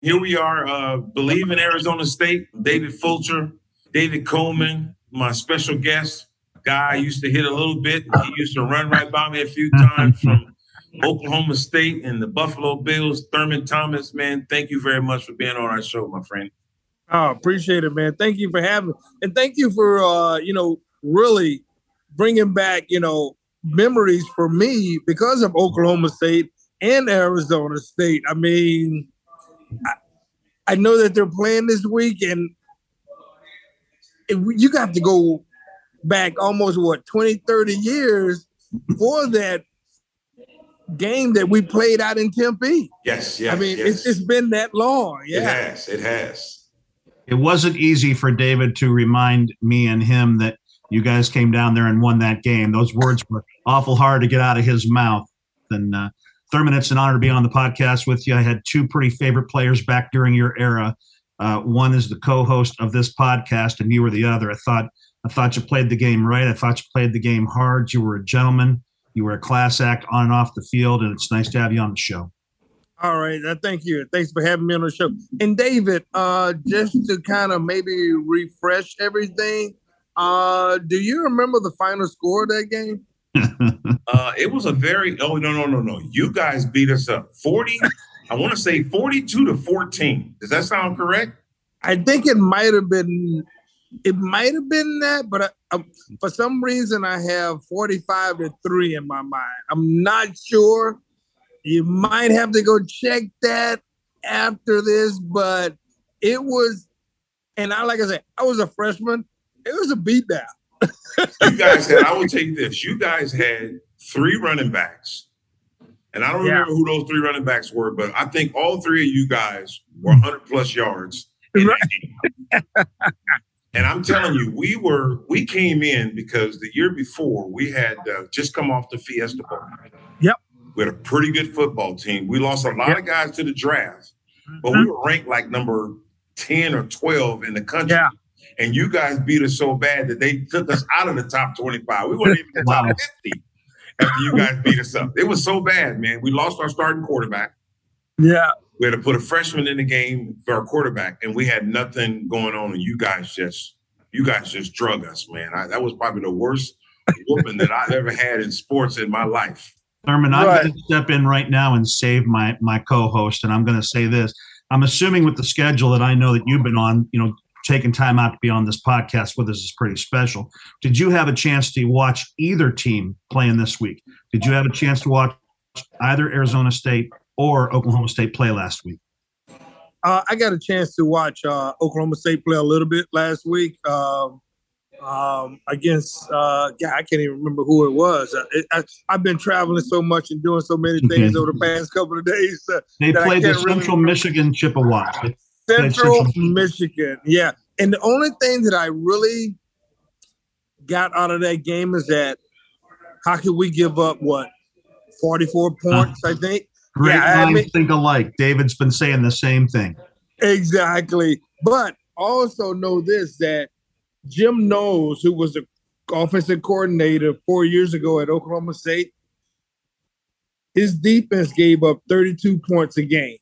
Here we are, uh, Bleav in Arizona State, David Fulcher, David Coleman, my special guest. Guy used to hit a little bit. He used to run right by me a few times from Oklahoma State and the Buffalo Bills. Thurman Thomas, man, thank you very much for being on our show, my friend. Oh, appreciate it, man. Thank you for having, and thank you for uh, you know really bringing back you know memories for me because of Oklahoma State and Arizona State. I mean, I, I know that they're playing this week, and it, you got to go back almost what 20, 30 years for that game that we played out in Tempe. Yes, yes. I mean, yes. it's, it's been that long. Yeah. It has. It has. It wasn't easy for David to remind me and him that you guys came down there and won that game. Those words were awful hard to get out of his mouth. And uh, Thurman, it's an honor to be on the podcast with you. I had two pretty favorite players back during your era. Uh, one is the co-host of this podcast, and you were the other. I thought I thought you played the game right. I thought you played the game hard. You were a gentleman. You were a class act on and off the field, and it's nice to have you on the show. All right, uh, thank you. Thanks for having me on the show. And David, uh, just to kind of maybe refresh everything, uh, do you remember the final score of that game? uh, it was a very oh no no no no. You guys beat us up forty. I want to say forty-two to fourteen. Does that sound correct? I think it might have been. It might have been that, but I, I, for some reason I have forty-five to three in my mind. I'm not sure. You might have to go check that after this, but it was. And I like I said, I was a freshman. It was a beatdown you guys had, I will tell you this, you guys had three running backs. And I don't Yeah. remember who those three running backs were, but I think all three of you guys were 100 plus yards. game. and I'm telling you, we were, we came in because the year before we had uh, just come off the Fiesta Bowl. Yep. We had a pretty good football team. We lost a lot Yep. of guys to the draft, but we were ranked like number 10 or 12 in the country. Yeah. And you guys beat us so bad that they took us out of the top 25. We weren't even in the top 50 after you guys beat us up. It was so bad, man. We lost our starting quarterback. Yeah. We had to put a freshman in the game for our quarterback, and we had nothing going on. And you guys just, you guys just drug us, man. I, that was probably the worst whooping that I've ever had in sports in my life. Thurman, I'm Right. going to step in right now and save my my co-host, and I'm going to say this. I'm assuming with the schedule that I know that you've been on, you know, taking time out to be on this podcast with us is pretty special. Did you have a chance to watch either team playing this week? Did you have a chance to watch either Arizona State or Oklahoma State play last week? Uh, I got a chance to watch uh, Oklahoma State play a little bit last week um, um, against, uh, yeah, I can't even remember who it was. Uh, I, I've been traveling so much and doing so many things over the past couple of days. Uh, They played the can't really Central. Michigan Chippewas. Central Central- Michigan, yeah. And the only thing that I really got out of that game is that how could we give up what 44 uh-huh. points? I think Great Yeah, I minds mean- think alike. David's been saying the same thing. Exactly. But also know this that Jim Knowles, who was the offensive coordinator four years ago at Oklahoma State, his defense gave up 32 points a game.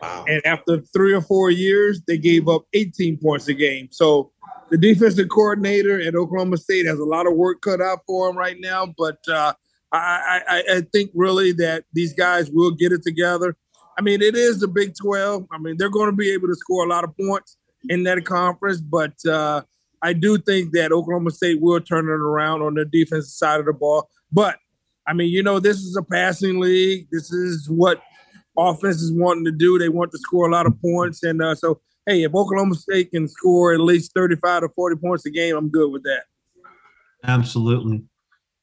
Wow. And after three or four years, they gave up 18 points a game. So the defensive coordinator at Oklahoma State has a lot of work cut out for him right now. But uh, I, I, I think really that these guys will get it together. I mean, it is the Big 12. I mean, they're going to be able to score a lot of points in that conference. But uh, I do think that Oklahoma State will turn it around on the defensive side of the ball. But I mean, you know, this is a passing league. This is what offense is wanting to do. They want to score a lot of points. And uh, so, hey, if Oklahoma State can score at least 35 to 40 points a game, I'm good with that. Absolutely.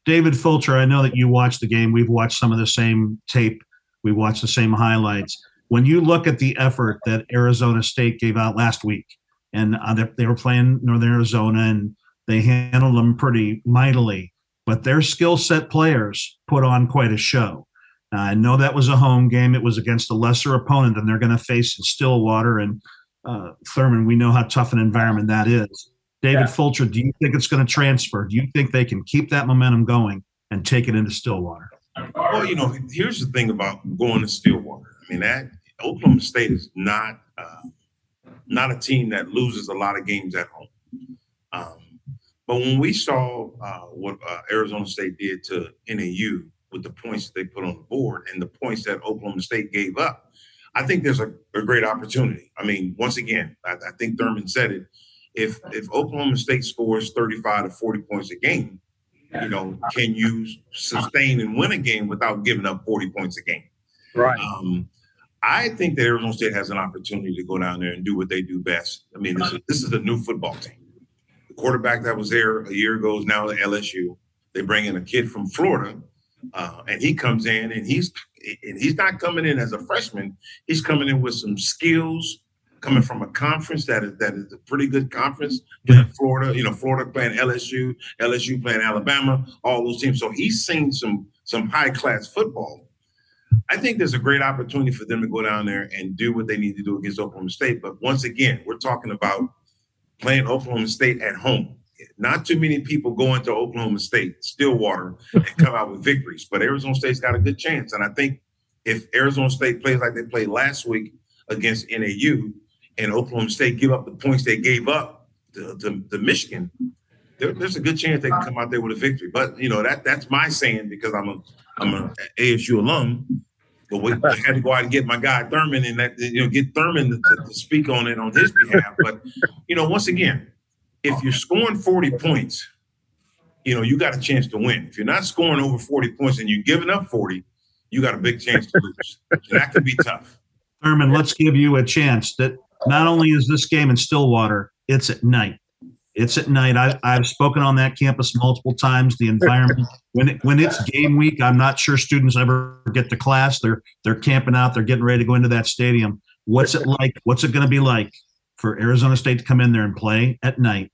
David Fulcher, I know that you watched the game. We've watched some of the same tape. We watched the same highlights. When you look at the effort that Arizona State gave out last week, and uh, they were playing Northern Arizona, and they handled them pretty mightily, but their skill set players put on quite a show. Uh, I know that was a home game. It was against a lesser opponent than they're going to face in Stillwater and uh, Thurman. We know how tough an environment that is. David Yeah. Fulcher, do you think it's going to transfer? Do you think they can keep that momentum going and take it into Stillwater? Well, you know, here's the thing about going to Stillwater. I mean, that Oklahoma State is not uh, not a team that loses a lot of games at home. Um, but when we saw uh, what uh, Arizona State did to NAU with the points that they put on the board and the points that Oklahoma State gave up, I think there's a, a great opportunity. I mean, once again, I, I, think Thurman said it. If if Oklahoma State scores 35 to 40 points a game, you know, can you sustain and win a game without giving up 40 points a game? Right. Um, I think that Arizona State has an opportunity to go down there and do what they do best. I mean, this is, this is a new football team. The quarterback that was there a year ago is now at LSU. They bring in a kid from Florida, uh, and he comes in and he's and he's not coming in as a freshman. He's coming in with some skills, coming from a conference that is that is a pretty good conference. Playing Florida, you know, Florida playing LSU, LSU playing Alabama, all those teams. So he's seen some some high class football. I think there's a great opportunity for them to go down there and do what they need to do against Oklahoma State. But once again, we're talking about playing Oklahoma State at home. Not too many people go into Oklahoma State, Stillwater, and come out with victories. But Arizona State's got a good chance. And I think if Arizona State plays like they played last week against NAU and Oklahoma State give up the points they gave up to, to, to Michigan, there, there's a good chance they can come out there with a victory. But you know that that's my saying because I'm a I'm an ASU alum. But we, I had to go out and get my guy Thurman and that you know get Thurman to, to, speak on it on his behalf. But you know, once again, if you're scoring 40 points, you know you got a chance to win. If you're not scoring over 40 points and you're giving up 40, you got a big chance to lose. and that can be tough. Thurman, let's give you a chance that not only is this game in Stillwater, it's at night. It's at night. I, I've spoken on that campus multiple times. The environment when it, when it's game week, I'm not sure students ever get to class. They're they're camping out. They're getting ready to go into that stadium. What's it like? What's it going to be like for Arizona State to come in there and play at night?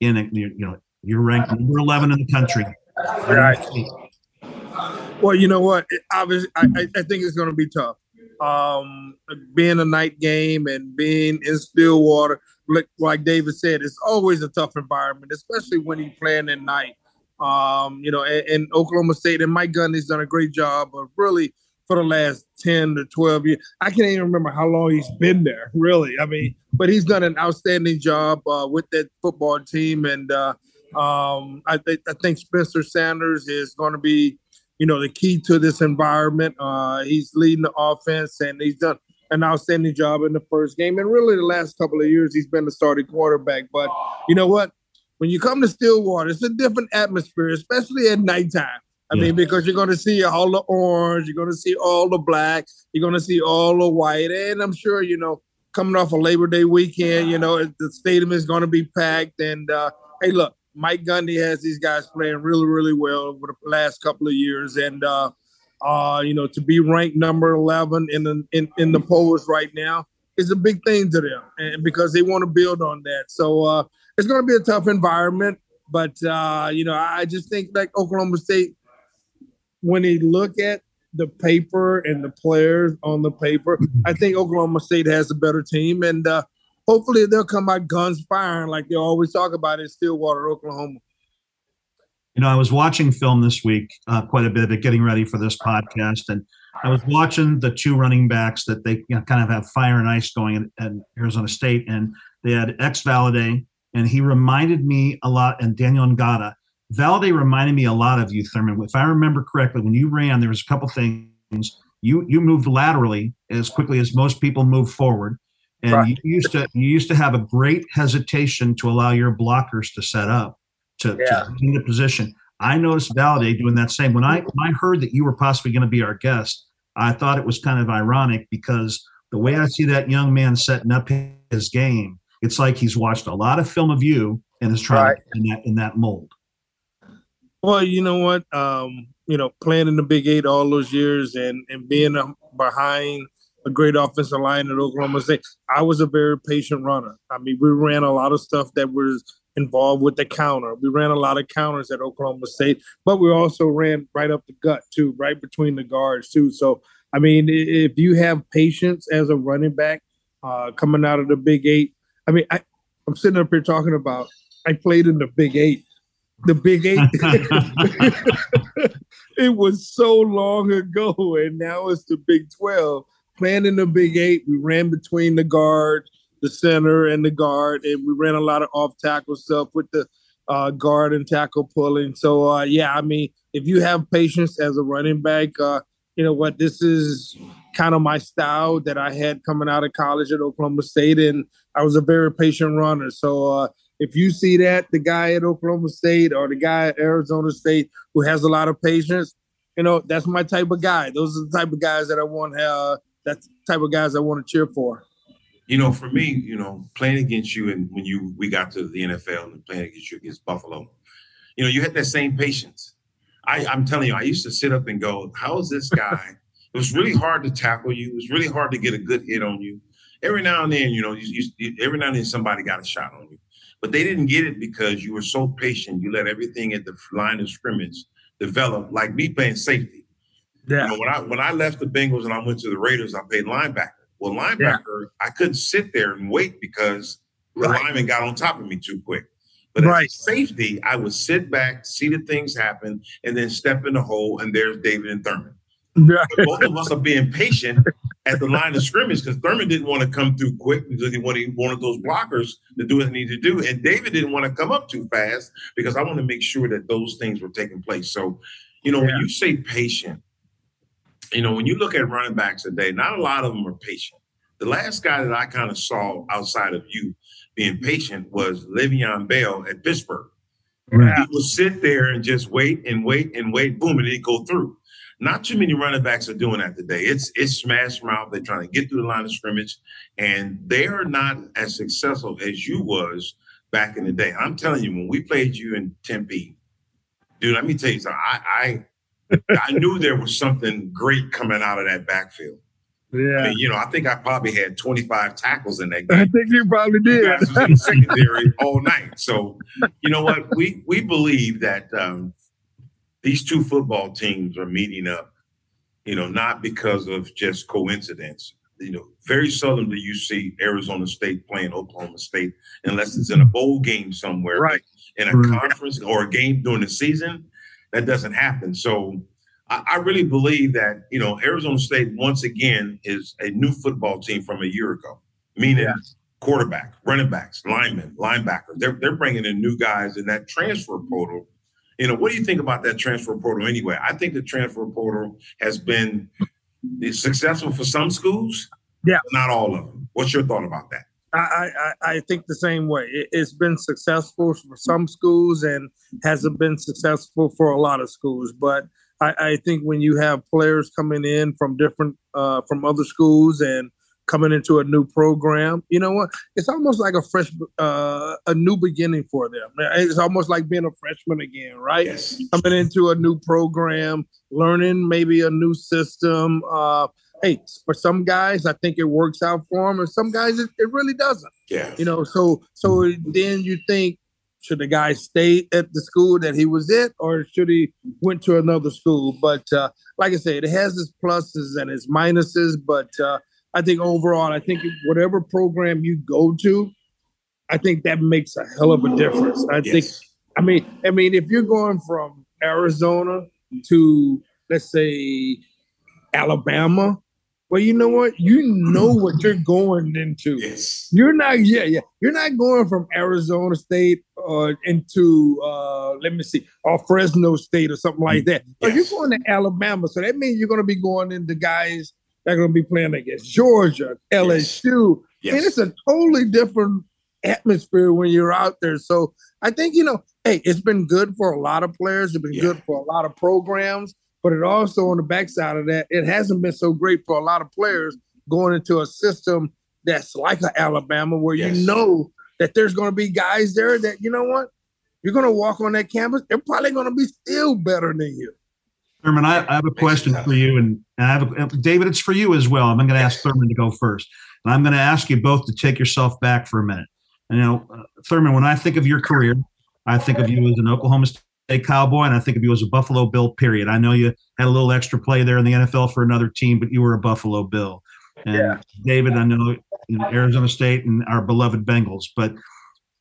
In you know, you're ranked number 11 in the country. Right. Well, you know what? Obviously, I, I think it's going to be tough. Um, being a night game and being in Stillwater, like, like David said, it's always a tough environment, especially when you're playing at night. Um, you know, in Oklahoma State, and Mike Gundy's done a great job of really for the last 10 to 12 years. I can't even remember how long he's been there, really. I mean, but he's done an outstanding job uh, with that football team. And uh, um, I, th- I think Spencer Sanders is going to be, you know, the key to this environment. Uh, he's leading the offense and he's done an outstanding job in the first game. And really, the last couple of years, he's been the starting quarterback. But you know what? When you come to Stillwater, it's a different atmosphere, especially at nighttime. I yeah. mean, because you're going to see all the orange, you're going to see all the black, you're going to see all the white. And I'm sure, you know, coming off a Labor Day weekend, you know, the stadium is going to be packed. And uh, hey, look, Mike Gundy has these guys playing really, really well over the last couple of years. And, uh, uh, you know, to be ranked number 11 in the in, in the polls right now is a big thing to them, and because they want to build on that. So uh, it's going to be a tough environment, but uh, you know, I just think like Oklahoma State, when they look at the paper and the players on the paper, I think Oklahoma State has a better team, and uh, hopefully they'll come out guns firing like they always talk about in Stillwater, Oklahoma. You know, I was watching film this week, uh, quite a bit of it, getting ready for this podcast, and I was watching the two running backs that they you know, kind of have fire and ice going at, Arizona State, and they had X Valladay, and he reminded me a lot, and Daniyel Ngata. Valladay reminded me a lot of you, Thurman. If I remember correctly, when you ran, there was a couple things. You you moved laterally as quickly as most people move forward, and right. you used to you used to have a great hesitation to allow your blockers to set up to, yeah. to the position. I noticed Valladay doing that same. When I when I heard that you were possibly going to be our guest, I thought it was kind of ironic because the way I see that young man setting up his game, it's like he's watched a lot of film of you and is trying right. to in that in that mold. Well, you know what? Um, you know, playing in the Big Eight all those years and and being behind a great offensive line at Oklahoma State, I was a very patient runner. I mean, we ran a lot of stuff that was involved with the counter. We ran a lot of counters at Oklahoma State, but we also ran right up the gut too, right between the guards too. So I mean, if you have patience as a running back uh, coming out of the Big Eight, I mean, I, I'm sitting up here talking about I played in the Big Eight. The Big Eight. it was so long ago, and now it's the Big Twelve. playing in the Big Eight, we ran between the guard, the center, and the guard, and we ran a lot of off tackle stuff with the uh, guard and tackle pulling. So uh, yeah, I mean, if you have patience as a running back, uh, you know what, this is kind of my style that I had coming out of college at Oklahoma State, and I was a very patient runner. So uh, if you see that the guy at Oklahoma State or the guy at Arizona State who has a lot of patience, you know, that's my type of guy. Those are the type of guys that I want. Uh, that's the type of guys I want to cheer for. You know, for me, you know, playing against you and when you we got to the NFL and playing against you against Buffalo, you know, you had that same patience. I, I'm telling you, I used to sit up and go, "How is this guy?" it was really hard to tackle you. It was really hard to get a good hit on you. Every now and then, you know, you, you, every now and then somebody got a shot on you, but they didn't get it because you were so patient. You let everything at the line of scrimmage develop, like me playing safety. Yeah. You know, when I when I left the Bengals and I went to the Raiders, I played linebacker. Well, linebacker, yeah. I couldn't sit there and wait because the right. lineman got on top of me too quick. But right. as safety, I would sit back, see the things happen, and then step in the hole, and there's David and Thurman. Right. Both of us are being patient at the line of scrimmage because Thurman didn't want to come through quick because he wanted, wanted those blockers to do what he needed to do. And David didn't want to come up too fast because I want to make sure that those things were taking place. So, you know, yeah. when you say patient, you know, when you look at running backs today, not a lot of them are patient. The last guy that I kind of saw outside of you being patient was Le'Veon Bell at Pittsburgh. Right. He would sit there and just wait and wait and wait, boom, and he'd go through. Not too many running backs are doing that today. It's it's smash mouth. They're trying to get through the line of scrimmage, and they are not as successful as you was back in the day. I'm telling you, when we played you in Tempe, dude, let me tell you something. I I, I knew there was something great coming out of that backfield. Yeah. I mean, you know, I think I probably had 25 tackles in that game. I think you probably did. You guys was in secondary all night. So, you know what? We we believe that um, these two football teams are meeting up, you know, not because of just coincidence. You know, very seldom do you see Arizona State playing Oklahoma State unless it's in a bowl game somewhere. Right. In a conference or a game during the season, that doesn't happen. So I, really believe that you know Arizona State once again is a new football team from a year ago, meaning yeah. quarterback, running backs, linemen, linebackers. They're they're bringing in new guys in that transfer portal. You know, what do you think about that transfer portal anyway? I think the transfer portal has been successful for some schools, yeah, not all of them. What's your thought about that? I, I, I think the same way. It, has been successful for some schools and hasn't been successful for a lot of schools. But I, I think when you have players coming in from different uh, from other schools and coming into a new program, you know what? It's almost like a fresh, uh, a new beginning for them. It's almost like being a freshman again, right? Yes. Coming into a new program, learning maybe a new system. Uh, hey, for some guys, I think it works out for them, and some guys it, it really doesn't. Yeah. You know, so so then you think, should the guy stay at the school that he was at, or should he went to another school? But uh, like I said, it has its pluses and its minuses. But uh, I think overall, I think whatever program you go to, I think that makes a hell of a difference. I yes. think, I mean, I mean, if you're going from Arizona to let's say Alabama, well, you know what? You know what you're going into. Yes. You're not, yeah, yeah. You're not going from Arizona State uh, into, uh, let me see, or Fresno State or something like that. Yes. But you're going to Alabama. So that means you're going to be going into guys that are going to be playing against Georgia, LSU. Yes. And it's a totally different atmosphere when you're out there. So I think, you know, hey, it's been good for a lot of players. It's been yeah. good for a lot of programs. But it also on the backside of that, it hasn't been so great for a lot of players going into a system that's like a Alabama, where yes. you know that there's going to be guys there that you know what you're going to walk on that campus. They're probably going to be still better than you. Thurman, I, I have a question for you, and, and I have a, David. It's for you as well. I'm going to ask Thurman to go first, and I'm going to ask you both to take yourself back for a minute. And, you know, uh, Thurman, when I think of your career, I think of you as an Oklahoma State Cowboy, and I think of you as a Buffalo Bill. Period. I know you had a little extra play there in the NFL for another team, but you were a Buffalo Bill. And yeah. David, I know you know, Arizona State and our beloved Bengals, but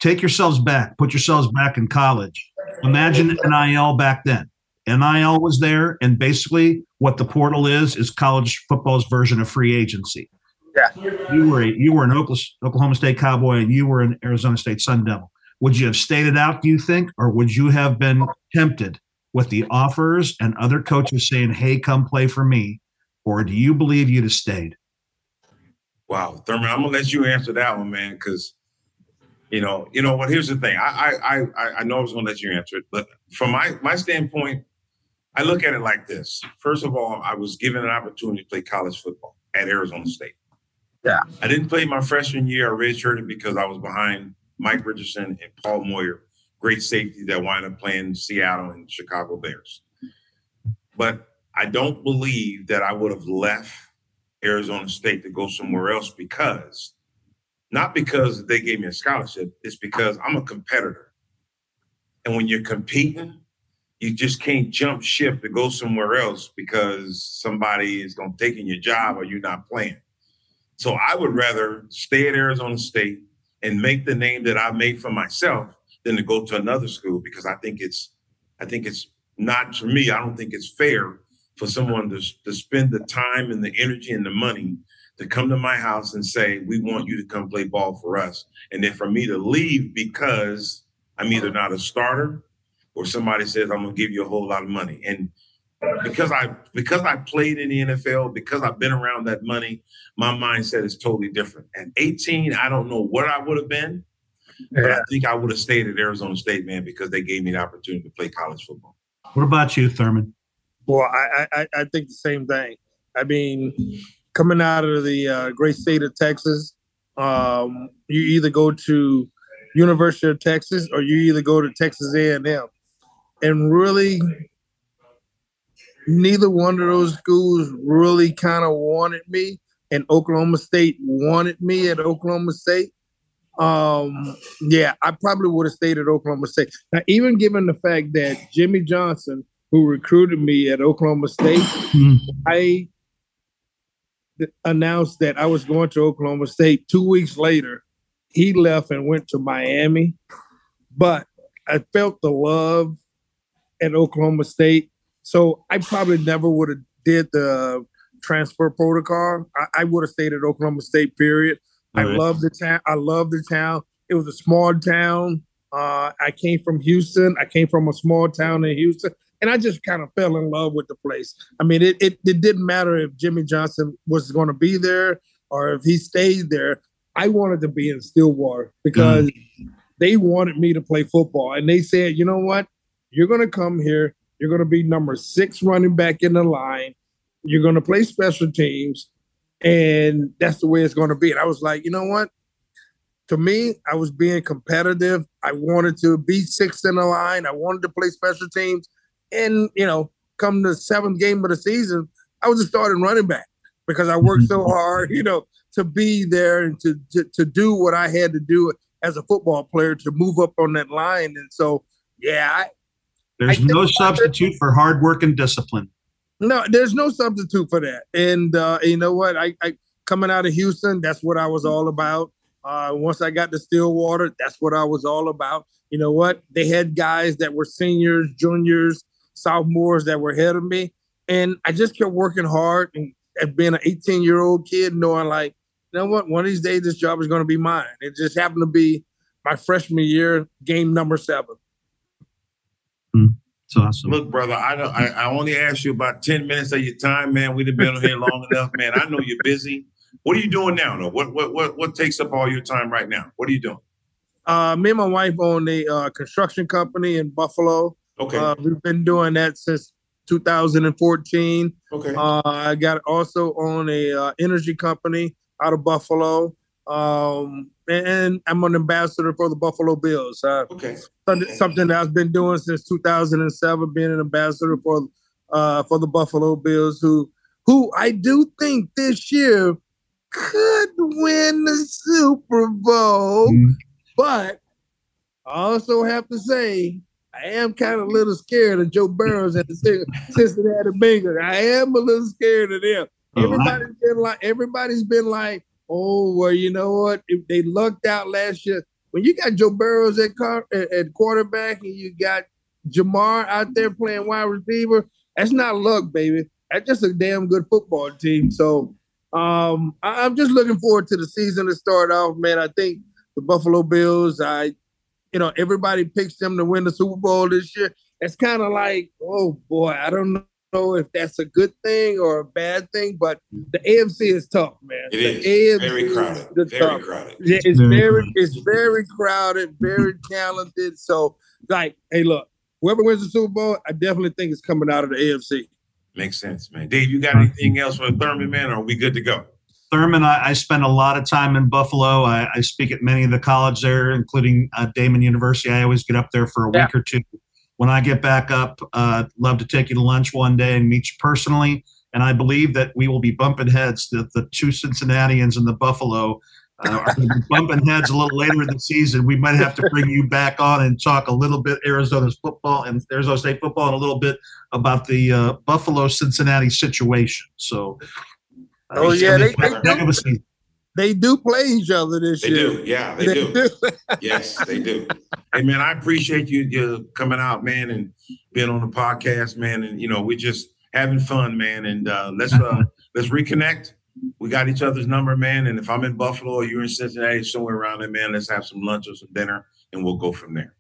take yourselves back, put yourselves back in college. Imagine NIL back then. NIL was there, and basically what the portal is is college football's version of free agency. Yeah. You were a, you were an Oklahoma State Cowboy and you were an Arizona State Sun Devil. Would you have stayed it out, do you think, or would you have been tempted with the offers and other coaches saying, "Hey, come play for me," or do you believe you'd have stayed? Wow, Thurman, I'm gonna let you answer that one, man, because you know, you know what? Here's the thing. I I I I know I was gonna let you answer it, but from my my standpoint, I look at it like this. First of all, I was given an opportunity to play college football at Arizona State. Yeah. I didn't play my freshman year. I redshirted because I was behind Mike Richardson and Paul Moyer, great safety that wind up playing Seattle and Chicago Bears. But I don't believe that I would have left Arizona State to go somewhere else because, not because they gave me a scholarship, it's because I'm a competitor. And when you're competing, you just can't jump ship to go somewhere else because somebody is going to take in your job or you're not playing. So I would rather stay at Arizona State and make the name that I made for myself than to go to another school because I think it's I think it's not for me. I don't think it's fair for someone to, to spend the time and the energy and the money to come to my house and say, we want you to come play ball for us. And then for me to leave because I'm either not a starter or somebody says I'm gonna give you a whole lot of money. And because I because I played in the NFL, because I've been around that money, my mindset is totally different. At 18, I don't know what I would have been, but I think I would have stayed at Arizona State, man, because they gave me the opportunity to play college football. What about you, Thurman? Well, I I, I think the same thing. I mean, coming out of the uh, great state of Texas, um, you either go to University of Texas or you either go to Texas A&M and really neither one of those schools really kind of wanted me and oklahoma state wanted me at oklahoma state. Um yeah i probably would have stayed at oklahoma state. Now even given the fact that jimmy johnson who recruited me at oklahoma state mm-hmm. i announced that i was going to oklahoma state two weeks later. He left and went to miami. But i felt the love at Oklahoma State. So I probably never would have did the transfer protocol. I, I would have stayed at Oklahoma State. Period. I love the town. I love the town. It was a small town. Uh, I came from Houston. I came from a small town in Houston, and I just kind of fell in love with the place. I mean, it it, it didn't matter if Jimmy Johnson was going to be there or if he stayed there. I wanted to be in Stillwater because mm. they wanted me to play football, and they said, you know what? You're going to come here. You're going to be number six running back in the line. You're going to play special teams. And that's the way it's going to be. And I was like, you know what? To me, I was being competitive. I wanted to be sixth in the line. I wanted to play special teams. And, you know, come the seventh game of the season, I was a starting running back because I worked so hard, you know, to be there and to, to, to do what I had to do as a football player to move up on that line. And so, yeah, I, there's no substitute for hard work and discipline. No, there's no substitute for that. And uh, you know what? I, I coming out of Houston, that's what I was all about. Uh, once I got to Stillwater, that's what I was all about. You know what? They had guys that were seniors, juniors, sophomores that were ahead of me, and I just kept working hard and, and being an 18 year old kid, knowing like, you know what? One of these days, this job is going to be mine. It just happened to be my freshman year, game number seven. It's awesome. Look, brother, I don't. I, I only asked you about ten minutes of your time, man. We've been on here long enough, man. I know you're busy. What are you doing now, though? What what what what takes up all your time right now? What are you doing? Uh, me and my wife own a uh, construction company in Buffalo. Okay. Uh, we've been doing that since 2014. Okay. Uh, I got also own a uh, energy company out of Buffalo. Um, and I'm an ambassador for the Buffalo Bills. Uh, okay. Something, that I've been doing since 2007, being an ambassador for uh, for the Buffalo Bills, who who I do think this year could win the Super Bowl, mm. but I also have to say I am kind of a little scared of Joe Burrows and the Cincinnati Bengals. I am a little scared of them. Oh, everybody's I- been like, everybody's been like, oh, well, you know what? If they lucked out last year, when you got Joe Burrows at, car, at, at quarterback and you got Ja'Marr out there playing wide receiver, that's not luck, baby. That's just a damn good football team. So um, I, am just looking forward to the season to start off, man. I think the Buffalo Bills, I, you know, everybody picks them to win the Super Bowl this year. It's kind of like, oh boy, I don't know if that's a good thing or a bad thing, but the AFC is tough, man. It the is AFC very crowded. Is very tough. crowded. Yeah, it's very, it's very crowded, very talented. So, like, hey, look, whoever wins the Super Bowl, I definitely think it's coming out of the AFC. Makes sense, man. Dave, you got anything else for Thurman, man? Or are we good to go? Thurman, I, I spend a lot of time in Buffalo. I, I, speak at many of the college there, including uh, Daemen University. I always get up there for a yeah. week or two. When I get back up, uh, love to take you to lunch one day and meet you personally. And I believe that we will be bumping heads. The, the two Cincinnatians and the Buffalo uh, are going to be bumping heads a little later in the season. We might have to bring you back on and talk a little bit Arizona's football and Arizona State football and a little bit about the uh, Buffalo Cincinnati situation. So, uh, oh yeah, they, they, they do play each other this they year. They do, yeah, they, they do. do. yes, they do. Hey man, I appreciate you you coming out, man, and being on the podcast, man. And you know, we're just having fun, man. And uh, let's uh, let's reconnect we got each other's number, man. And if I'm in Buffalo or you're in Cincinnati, somewhere around there, man, let's have some lunch or some dinner and we'll go from there.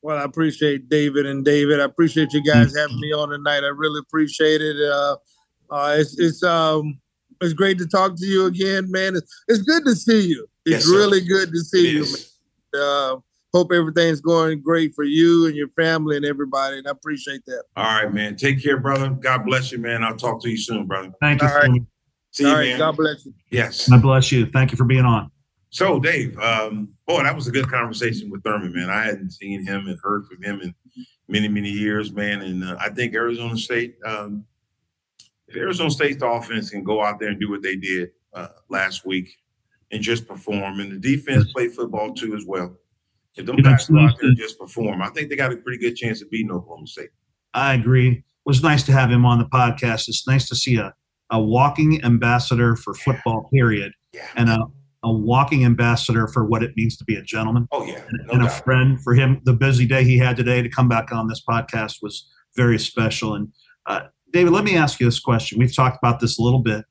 Well, I appreciate David and David. I appreciate you guys having me on tonight. I really appreciate it. Uh, uh, it's it's um it's great to talk to you again, man. It's, it's good to see you. It's yes, really good to see it you. Uh, hope everything's going great for you and your family and everybody. And I appreciate that. All right, man. Take care, brother. God bless you, man. I'll talk to you soon, brother. Thank you. All right. See All you, right, man. God bless you. Yes. God bless you. Thank you for being on. So, Dave, um, boy, that was a good conversation with Thurman, man. I hadn't seen him and heard from him in many, many years, man. And uh, I think Arizona State, um, if Arizona State's offense can go out there and do what they did uh, last week and just perform, and the defense play football too as well. If them guys go out there and just perform, I think they got a pretty good chance of beating Oklahoma State. I agree. It was nice to have him on the podcast. It's nice to see a a walking ambassador for football, period, yeah. and a, a walking ambassador for what it means to be a gentleman. Oh yeah, and, and a friend for him. The busy day he had today to come back on this podcast was very special. And uh, David, let me ask you this question. We've talked about this a little bit.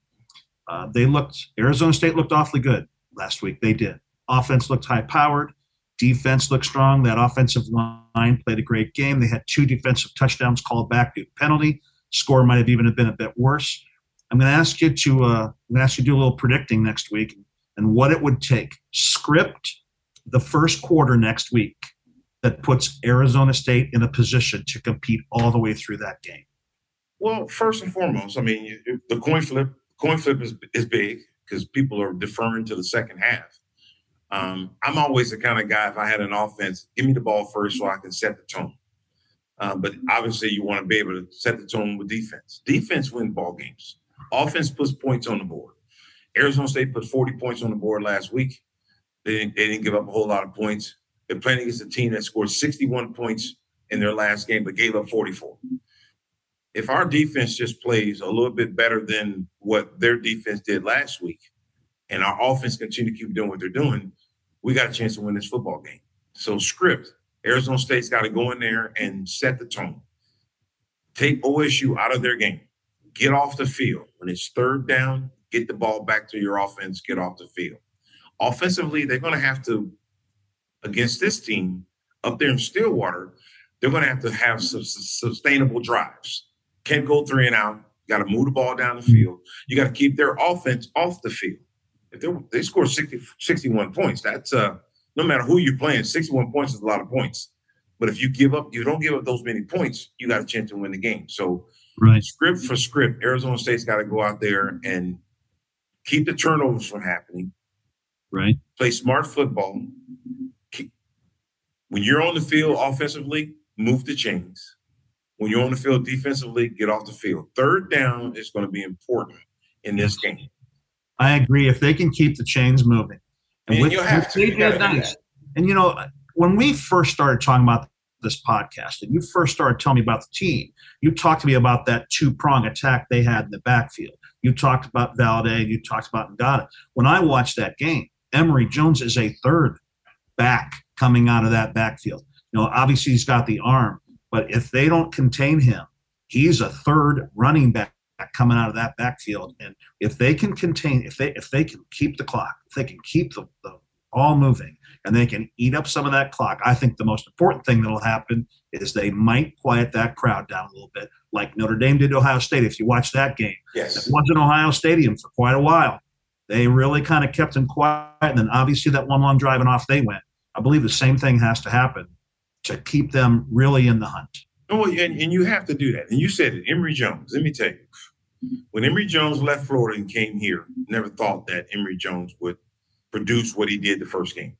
Uh, they looked Arizona State looked awfully good last week. They did. Offense looked high powered. Defense looked strong. That offensive line played a great game. They had two defensive touchdowns called back due to penalty. Score might have even been a bit worse. I'm going to ask you to uh, I'm going to ask you to do a little predicting next week and what it would take. Script the first quarter next week that puts Arizona State in a position to compete all the way through that game. Well, first and foremost, I mean the coin flip coin flip is is big because people are deferring to the second half. Um, I'm always the kind of guy. If I had an offense, give me the ball first so I can set the tone. Uh, but obviously, you want to be able to set the tone with defense. Defense wins ball games. Offense puts points on the board. Arizona State put 40 points on the board last week. They didn't, they didn't give up a whole lot of points. They're playing against a team that scored 61 points in their last game, but gave up 44. If our defense just plays a little bit better than what their defense did last week, and our offense continue to keep doing what they're doing, we got a chance to win this football game. So script, Arizona State's got to go in there and set the tone. Take OSU out of their game get off the field. When it's third down, get the ball back to your offense, get off the field. Offensively, they're going to have to, against this team up there in Stillwater, they're going to have to have some sustainable drives. Can't go three and out. You Got to move the ball down the field. You got to keep their offense off the field. If they, they score 60, 61 points, that's uh, no matter who you're playing, 61 points is a lot of points. But if you give up, you don't give up those many points, you got a chance to win the game. So Right. Script for script, Arizona State's got to go out there and keep the turnovers from happening. Right. Play smart football. Keep, when you're on the field offensively, move the chains. When you're on the field defensively, get off the field. Third down is going to be important in this game. I agree. If they can keep the chains moving, and, and you have to. You nice. And you know, when we first started talking about this podcast and you first started telling me about the team, you talked to me about that two prong attack they had in the backfield. You talked about Valladay, you talked about Ngata. When I watched that game, Emory Jones is a third back coming out of that backfield. You know, obviously he's got the arm, But if they don't contain him, he's a third running back coming out of that backfield. And if they can contain, if they if they can keep the clock, if they can keep the, the all moving, and they can eat up some of that clock, I think the most important thing that'll happen is they might quiet that crowd down a little bit, like Notre Dame did to Ohio State. If you watch that game, Yes. it wasn't Ohio Stadium for quite a while. They really kind of kept them quiet, and then obviously that one long drive and off they went. I believe the same thing has to happen to keep them really in the hunt. Oh, and, and you have to do that. And you said it, Emory Jones. Let me tell you, when Emory Jones left Florida and came here, never thought that Emory Jones would produce what he did the first game.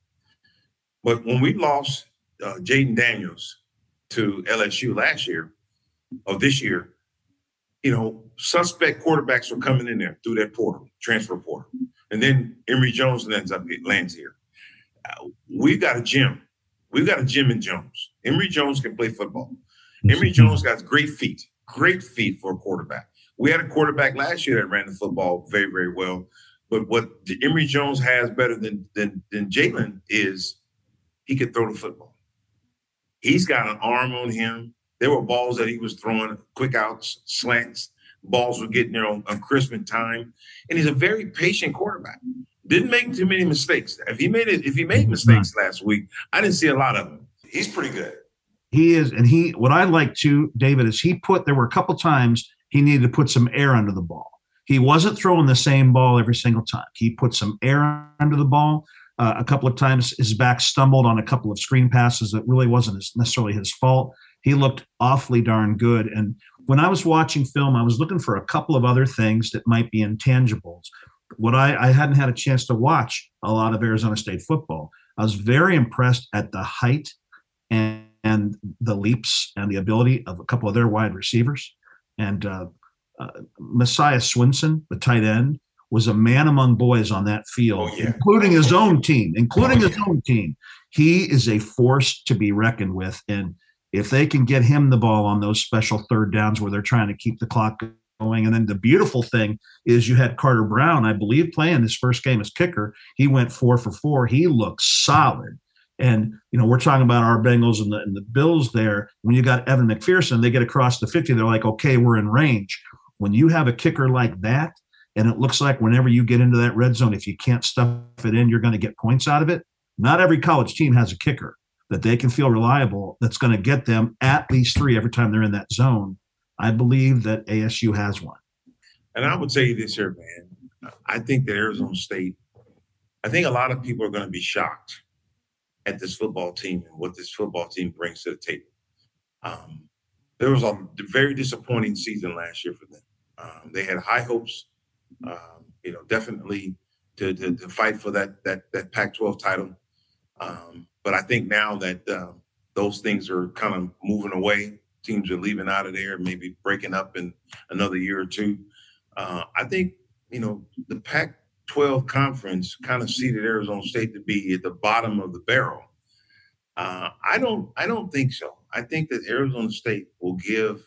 But when we lost uh, Jayden Daniels to LSU last year, or this year, you know, suspect quarterbacks were coming in there through that portal, transfer portal, and then Emory Jones lands up lands here. Uh, we got a gym. We've got a Jim and Jones. Emory Jones can play football. Emory Jones got great feet, great feet for a quarterback. We had a quarterback last year that ran the football very, very well. But what Emory Jones has better than than, than Jalen is he could throw the football. He's got an arm on him. There were balls that he was throwing, quick outs, slants. Balls were getting there on, on in time, and he's a very patient quarterback. Didn't make too many mistakes. If he made it, if he made mistakes last week, I didn't see a lot of them. He's pretty good. He is, and he. What I like too, David, is he put. There were a couple times he needed to put some air under the ball. He wasn't throwing the same ball every single time. He put some air under the ball. Uh, a couple of times his back stumbled on a couple of screen passes that really wasn't his, necessarily his fault. He looked awfully darn good. And when I was watching film, I was looking for a couple of other things that might be intangibles. What I, I hadn't had a chance to watch a lot of Arizona State football. I was very impressed at the height and, and the leaps and the ability of a couple of their wide receivers. And uh, uh, Messiah Swinson, the tight end, was a man among boys on that field, Oh, yeah. including his own team, including Oh, his yeah. own team. He is a force to be reckoned with. And if they can get him the ball on those special third downs where they're trying to keep the clock going. And then the beautiful thing is you had Carter Brown, I believe, playing his first game as kicker. He went four for four. He looked solid. And you know, we're talking about our Bengals and the, and the Bills there. When you got Evan McPherson, they get across the 50, they're like, okay, we're in range. When you have a kicker like that, and it looks like whenever you get into that red zone, if you can't stuff it in, you're going to get points out of it. Not every college team has a kicker that they can feel reliable that's going to get them at least three every time they're in that zone. I believe that ASU has one. And I would say this here, man. I think that Arizona State, I think a lot of people are going to be shocked at this football team and what this football team brings to the table. Um, there was a very disappointing season last year for them. Um, they had high hopes, um, you know, definitely to, to, to fight for that that that Pac-12 title. Um, but I think now that uh, those things are kind of moving away, teams are leaving out of there, maybe breaking up in another year or two. Uh, I think you know the Pac-12 conference kind of seeded Arizona State to be at the bottom of the barrel. Uh, I don't. I don't think so. I think that Arizona State will give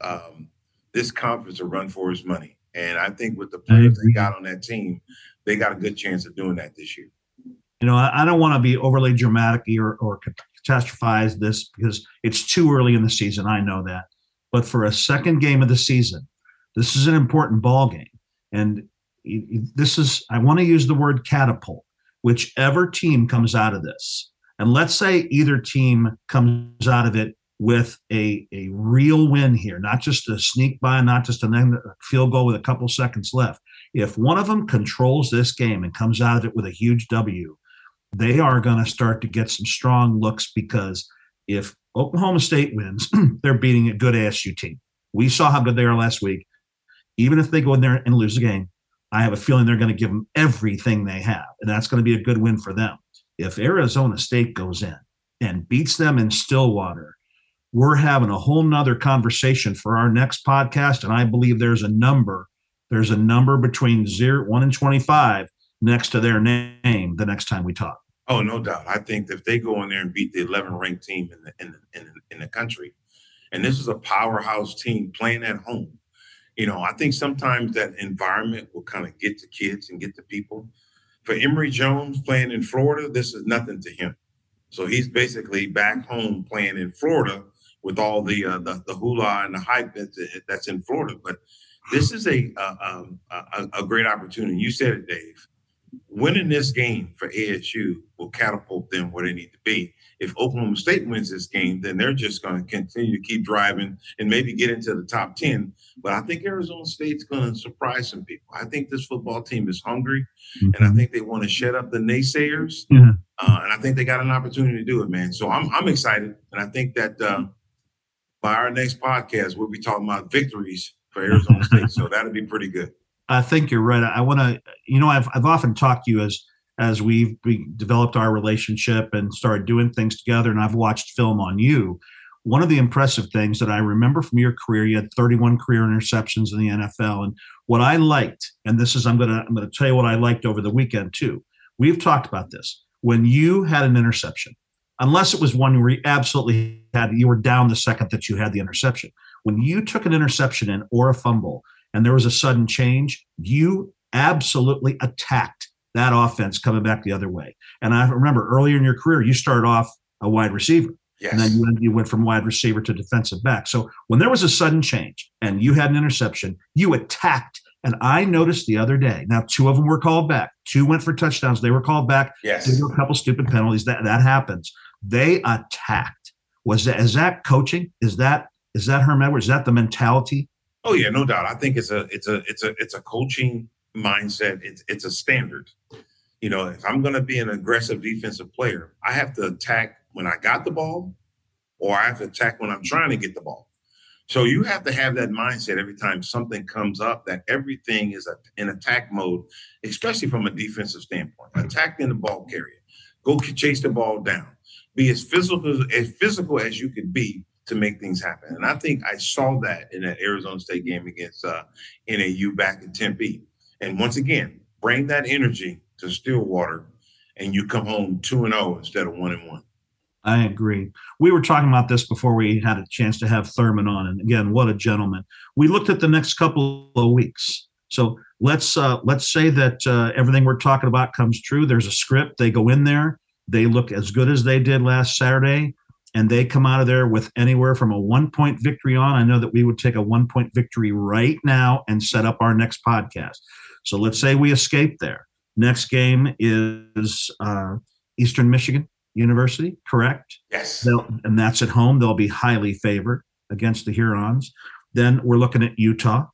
um, this conference a run for its money, and I think with the players they got on that team, they got a good chance of doing that this year. You know, I, I don't want to be overly dramatic or, or catastrophize this because it's too early in the season. I know that. But for a second game of the season, this is an important ball game. And this is, I want to use the word catapult, whichever team comes out of this. And let's say either team comes out of it with a, a real win here, not just a sneak by, not just a field goal with a couple seconds left. If one of them controls this game and comes out of it with a huge W, they are going to start to get some strong looks because if Oklahoma State wins, they're beating a good ASU team. We saw how good they are last week. Even if they go in there and lose a game, I have a feeling they're going to give them everything they have, and that's going to be a good win for them. If Arizona State goes in and beats them in Stillwater, we're having a whole nother conversation for our next podcast. And I believe there's a number, there's a number between zero, one and 25 next to their name the next time we talk. Oh, no doubt. I think if they go in there and beat the 11 ranked team in the, in the, in the, in the country, and this is a powerhouse team playing at home, you know, I think sometimes that environment will kind of get to kids and get to people. For Emory Jones playing in Florida, this is nothing to him. So he's basically back home playing in Florida with all the uh, the, the hula and the hype that's, that's in Florida. But this is a, um, a, a great opportunity. You said it, Dave. Winning this game for ASU will catapult them where they need to be. If Oklahoma State wins this game, then they're just going to continue to keep driving and maybe get into the top 10. But I think Arizona State's going to surprise some people. I think this football team is hungry, mm-hmm. and I mm-hmm. think they want to shut up the naysayers. Uh, and I think they got an opportunity to do it, man. So I'm, I'm excited. And I think that uh, by our next podcast, we'll be talking about victories for Arizona State. So that'll be pretty good. I think you're right. I want to, you know, I've, I've often talked to you as as we've we developed our relationship and started doing things together, and I've watched film on you. One of the impressive things that I remember from your career, you had 31 career interceptions in the NFL, and what I liked, and this is I'm gonna I'm gonna tell you what I liked over the weekend too. We've talked about this. When you had an interception, unless it was one where you absolutely had you were down the second that you had the interception. When you took an interception in or a fumble and there was a sudden change, you absolutely attacked that offense coming back the other way. And I remember earlier in your career, you started off a wide receiver. Yes. And then you, went from wide receiver to defensive back. So when there was a sudden change and you had an interception, you attacked. And I noticed the other day, now two of them were called back. Two went for touchdowns. They were called back. Yes. Did a couple stupid penalties. That that happens. They attacked. Was that is that coaching? Is that is that Herm Edwards? Is that the mentality? Oh yeah, no doubt. I think it's a it's a it's a it's a coaching mindset. It's it's a standard. You know, if I'm going to be an aggressive defensive player, I have to attack when I got the ball, or I have to attack when I'm trying to get the ball. So you have to have that mindset every time something comes up that everything is in attack mode, especially from a defensive standpoint. Attack in the ball carrier, go chase the ball down, be as physical as physical as you can be to make things happen. And I think I saw that in that Arizona State game against uh, NAU back in Tempe. And once again, bring that energy to Stillwater, and you come home two and zero oh instead of one and one. I agree. We were talking about this before we had a chance to have Thurman on, and again, what a gentleman. We looked at the next couple of weeks. So let's uh, let's say that uh, everything we're talking about comes true. There's a script. They go in there. They look as good as they did last Saturday, and they come out of there with anywhere from a one point victory on. I know that we would take a one point victory right now and set up our next podcast. So let's say we escape there. Next game is uh, Eastern Michigan University, correct? Yes. They'll, and that's at home. They'll be highly favored against the Hurons. Then we're looking at Utah.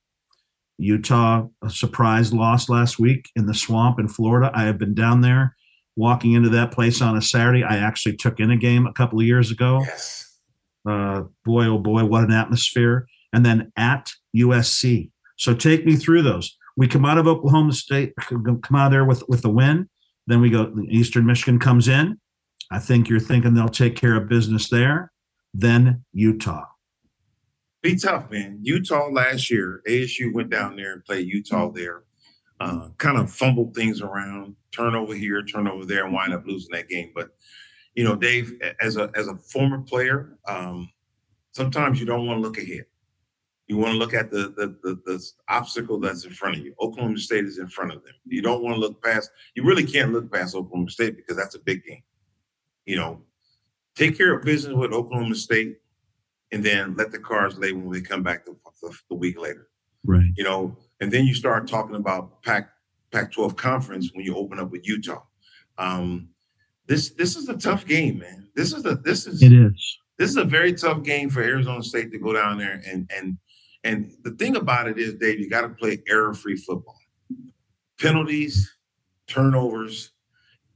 Utah, a surprise loss last week in the swamp in Florida. I have been down there walking into that place on a Saturday. I actually took in a game a couple of years ago. Yes. Uh, boy, oh boy, what an atmosphere. And then at USC. So take me through those we come out of Oklahoma State, come out of there with with a win. Then we go. Eastern Michigan comes in. I think you're thinking they'll take care of business there. Then Utah. Be tough, man. Utah last year, ASU went down there and played Utah there. Uh, kind of fumbled things around, turnover here, turnover there, and wind up losing that game. But you know, Dave, as a as a former player, um, sometimes you don't want to look ahead. You want to look at the, the, the the obstacle that's in front of you. Oklahoma State is in front of them. You don't want to look past. You really can't look past Oklahoma State because that's a big game. You know, take care of business with Oklahoma State, and then let the cards lay when we come back the, the, the week later. Right. You know, and then you start talking about Pac Pac-12 conference when you open up with Utah. Um, this this is a tough game, man. This is a this is it is this is a very tough game for Arizona State to go down there and and and the thing about it is, Dave, you got to play error-free football. Penalties, turnovers,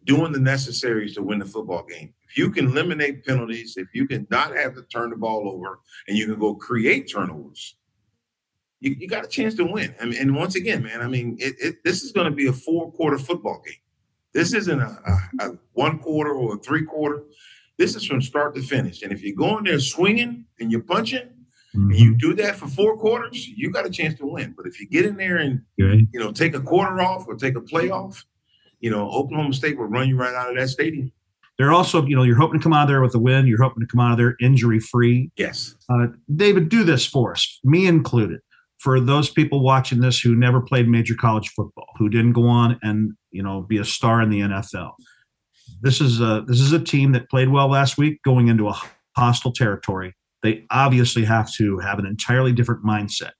doing the necessaries to win the football game. If you can eliminate penalties, if you can not have to turn the ball over, and you can go create turnovers, you, you got a chance to win. I mean, and once again, man, I mean, it, it, this is going to be a four-quarter football game. This isn't a, a, a one quarter or a three quarter. This is from start to finish. And if you're going there swinging and you're punching, Mm-hmm. And you do that for four quarters, you got a chance to win. But if you get in there and you know take a quarter off or take a play off, you know Oklahoma State will run you right out of that stadium. They're also, you know, you're hoping to come out of there with a win. You're hoping to come out of there injury free. Yes. Uh, David, do this for us, me included. For those people watching this who never played major college football, who didn't go on and you know be a star in the NFL, this is a this is a team that played well last week, going into a hostile territory they obviously have to have an entirely different mindset.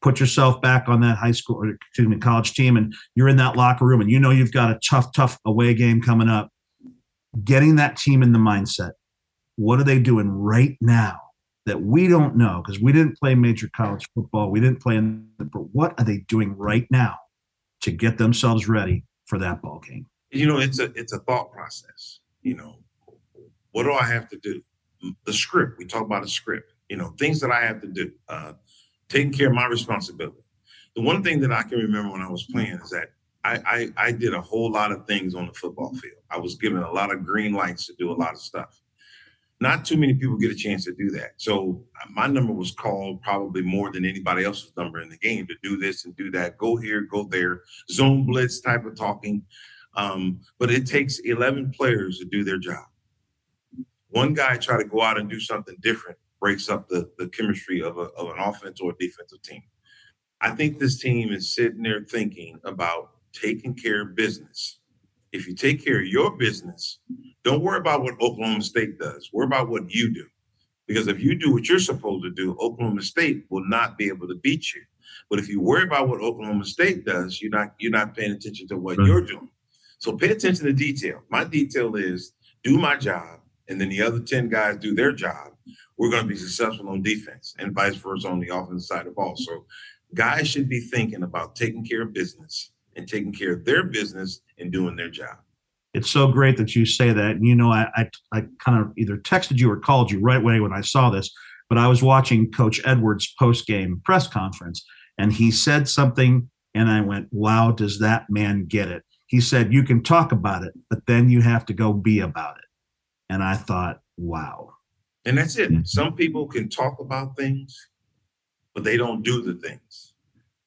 Put yourself back on that high school or excuse me, college team, and you're in that locker room and you know you've got a tough, tough away game coming up. Getting that team in the mindset. What are they doing right now that we don't know? Because we didn't play major college football. We didn't play in but what are they doing right now to get themselves ready for that ball game? You know, it's a it's a thought process. You know, what do I have to do? The script. We talk about a script. You know, things that I have to do. Uh, taking care of my responsibility. The one thing that I can remember when I was playing is that I, I, I did a whole lot of things on the football field. I was given a lot of green lights to do a lot of stuff. Not too many people get a chance to do that. So uh, my number was called probably more than anybody else's number in the game to do this and do that. Go here, go there, zone blitz type of talking. Um, but it takes 11 players to do their job. One guy try to go out and do something different breaks up the, the chemistry of, a, of an offense or defensive team. I think this team is sitting there thinking about taking care of business. If you take care of your business, don't worry about what Oklahoma State does. Worry about what you do. Because if you do what you're supposed to do, Oklahoma State will not be able to beat you. But if you worry about what Oklahoma State does, you're not you're not paying attention to what right. you're doing. So pay attention to detail. My detail is do my job, and then the other 10 guys do their job. We're going to be successful on defense and vice versa on the offensive side of the ball. So guys should be thinking about taking care of business and taking care of their business and doing their job. It's so great that you say that. And you know, I, I, I kind of either texted you or called you right away when I saw this, but I was watching Coach Edwards' post game press conference and he said something, and I went, wow, does that man get it? he said, You can talk about it, but then you have to go be about it. And I thought, wow. And that's it. Mm-hmm. Some people can talk about things, but they don't do the things.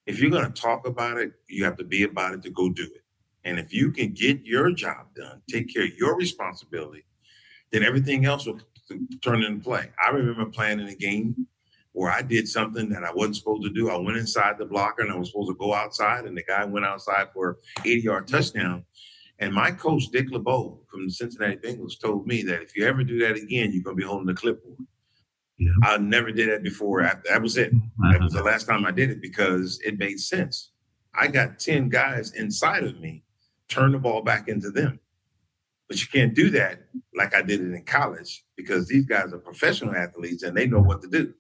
If you're going to talk about it, you have to be about it to go do it. And if you can get your job done, take care of your responsibility, then everything else will turn into play. I remember playing in a game where I did something that I wasn't supposed to do. I went inside the blocker and I was supposed to go outside, and the guy went outside for 80 yard touchdown. And my coach, Dick LeBeau from the Cincinnati Bengals, told me that if you ever do that again, you're going to be holding the clipboard. Yeah. I never did that before. That was it. That was the last time I did it because it made sense. I got 10 guys inside of me, turn the ball back into them. But you can't do that like I did it in college because these guys are professional athletes and they know what to do.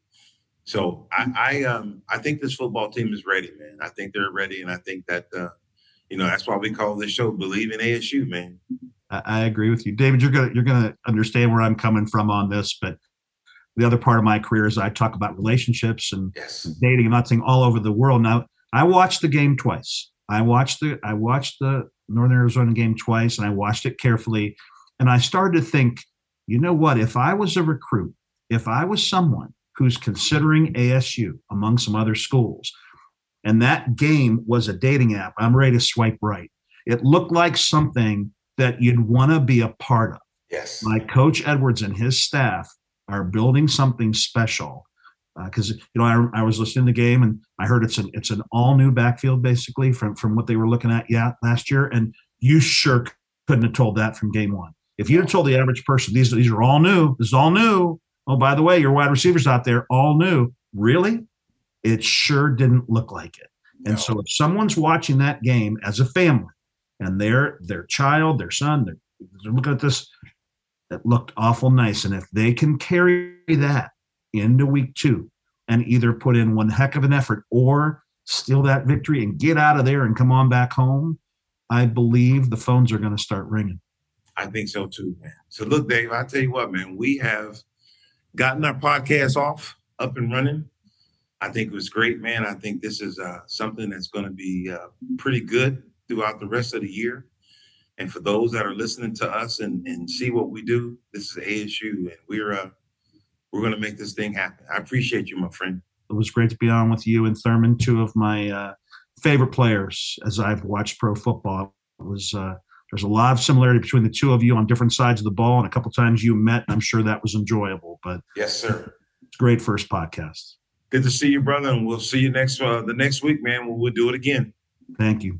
So I, I um I think this football team is ready, man. I think they're ready, and I think that uh, you know that's why we call this show "Bleav in ASU," man. I, I agree with you, David. You're gonna you're gonna understand where I'm coming from on this, but the other part of my career is I talk about relationships and yes. dating. I'm not saying all over the world. Now I watched the game twice. I watched the I watched the Northern Arizona game twice, and I watched it carefully, and I started to think, you know what? If I was a recruit, if I was someone who's considering ASU among some other schools. And that game was a dating app. I'm ready to swipe right. It looked like something that you'd want to be a part of. Yes. My Coach Edwards and his staff are building something special. Because uh, you know, I, I was listening to the game and I heard it's an it's an all new backfield basically from from what they were looking at yeah last year, and you sure couldn't have told that from game one. If you'd have told the average person these these are all new, this is all new, Oh, by the way, your wide receivers out there all new. Really? It sure didn't look like it. And no. so if someone's watching that game as a family and their their child, their son, they're, they're looking at this, it looked awful nice. And if they can carry that into week two and either put in one heck of an effort or steal that victory and get out of there and come on back home, I believe the phones are going to start ringing. I think so too, man. So look, Dave, I tell you what, man, we have – gotten our podcast off, up and running. I think it was great, man. I think this is uh, something that's going to be uh, pretty good throughout the rest of the year. And for those that are listening to us and, and see what we do, this is ASU, and we're uh, we're going to make this thing happen. I appreciate you, my friend. It was great to be on with you and Thurman, two of my uh, favorite players as I've watched pro football. It was uh, there's a lot of similarity between the two of you on different sides of the ball, and a couple times you met, and I'm sure that was enjoyable. But yes, sir, it's great first podcast. Good to see you, brother, and we'll see you next uh, the next week, man. We'll, we'll do it again. Thank you.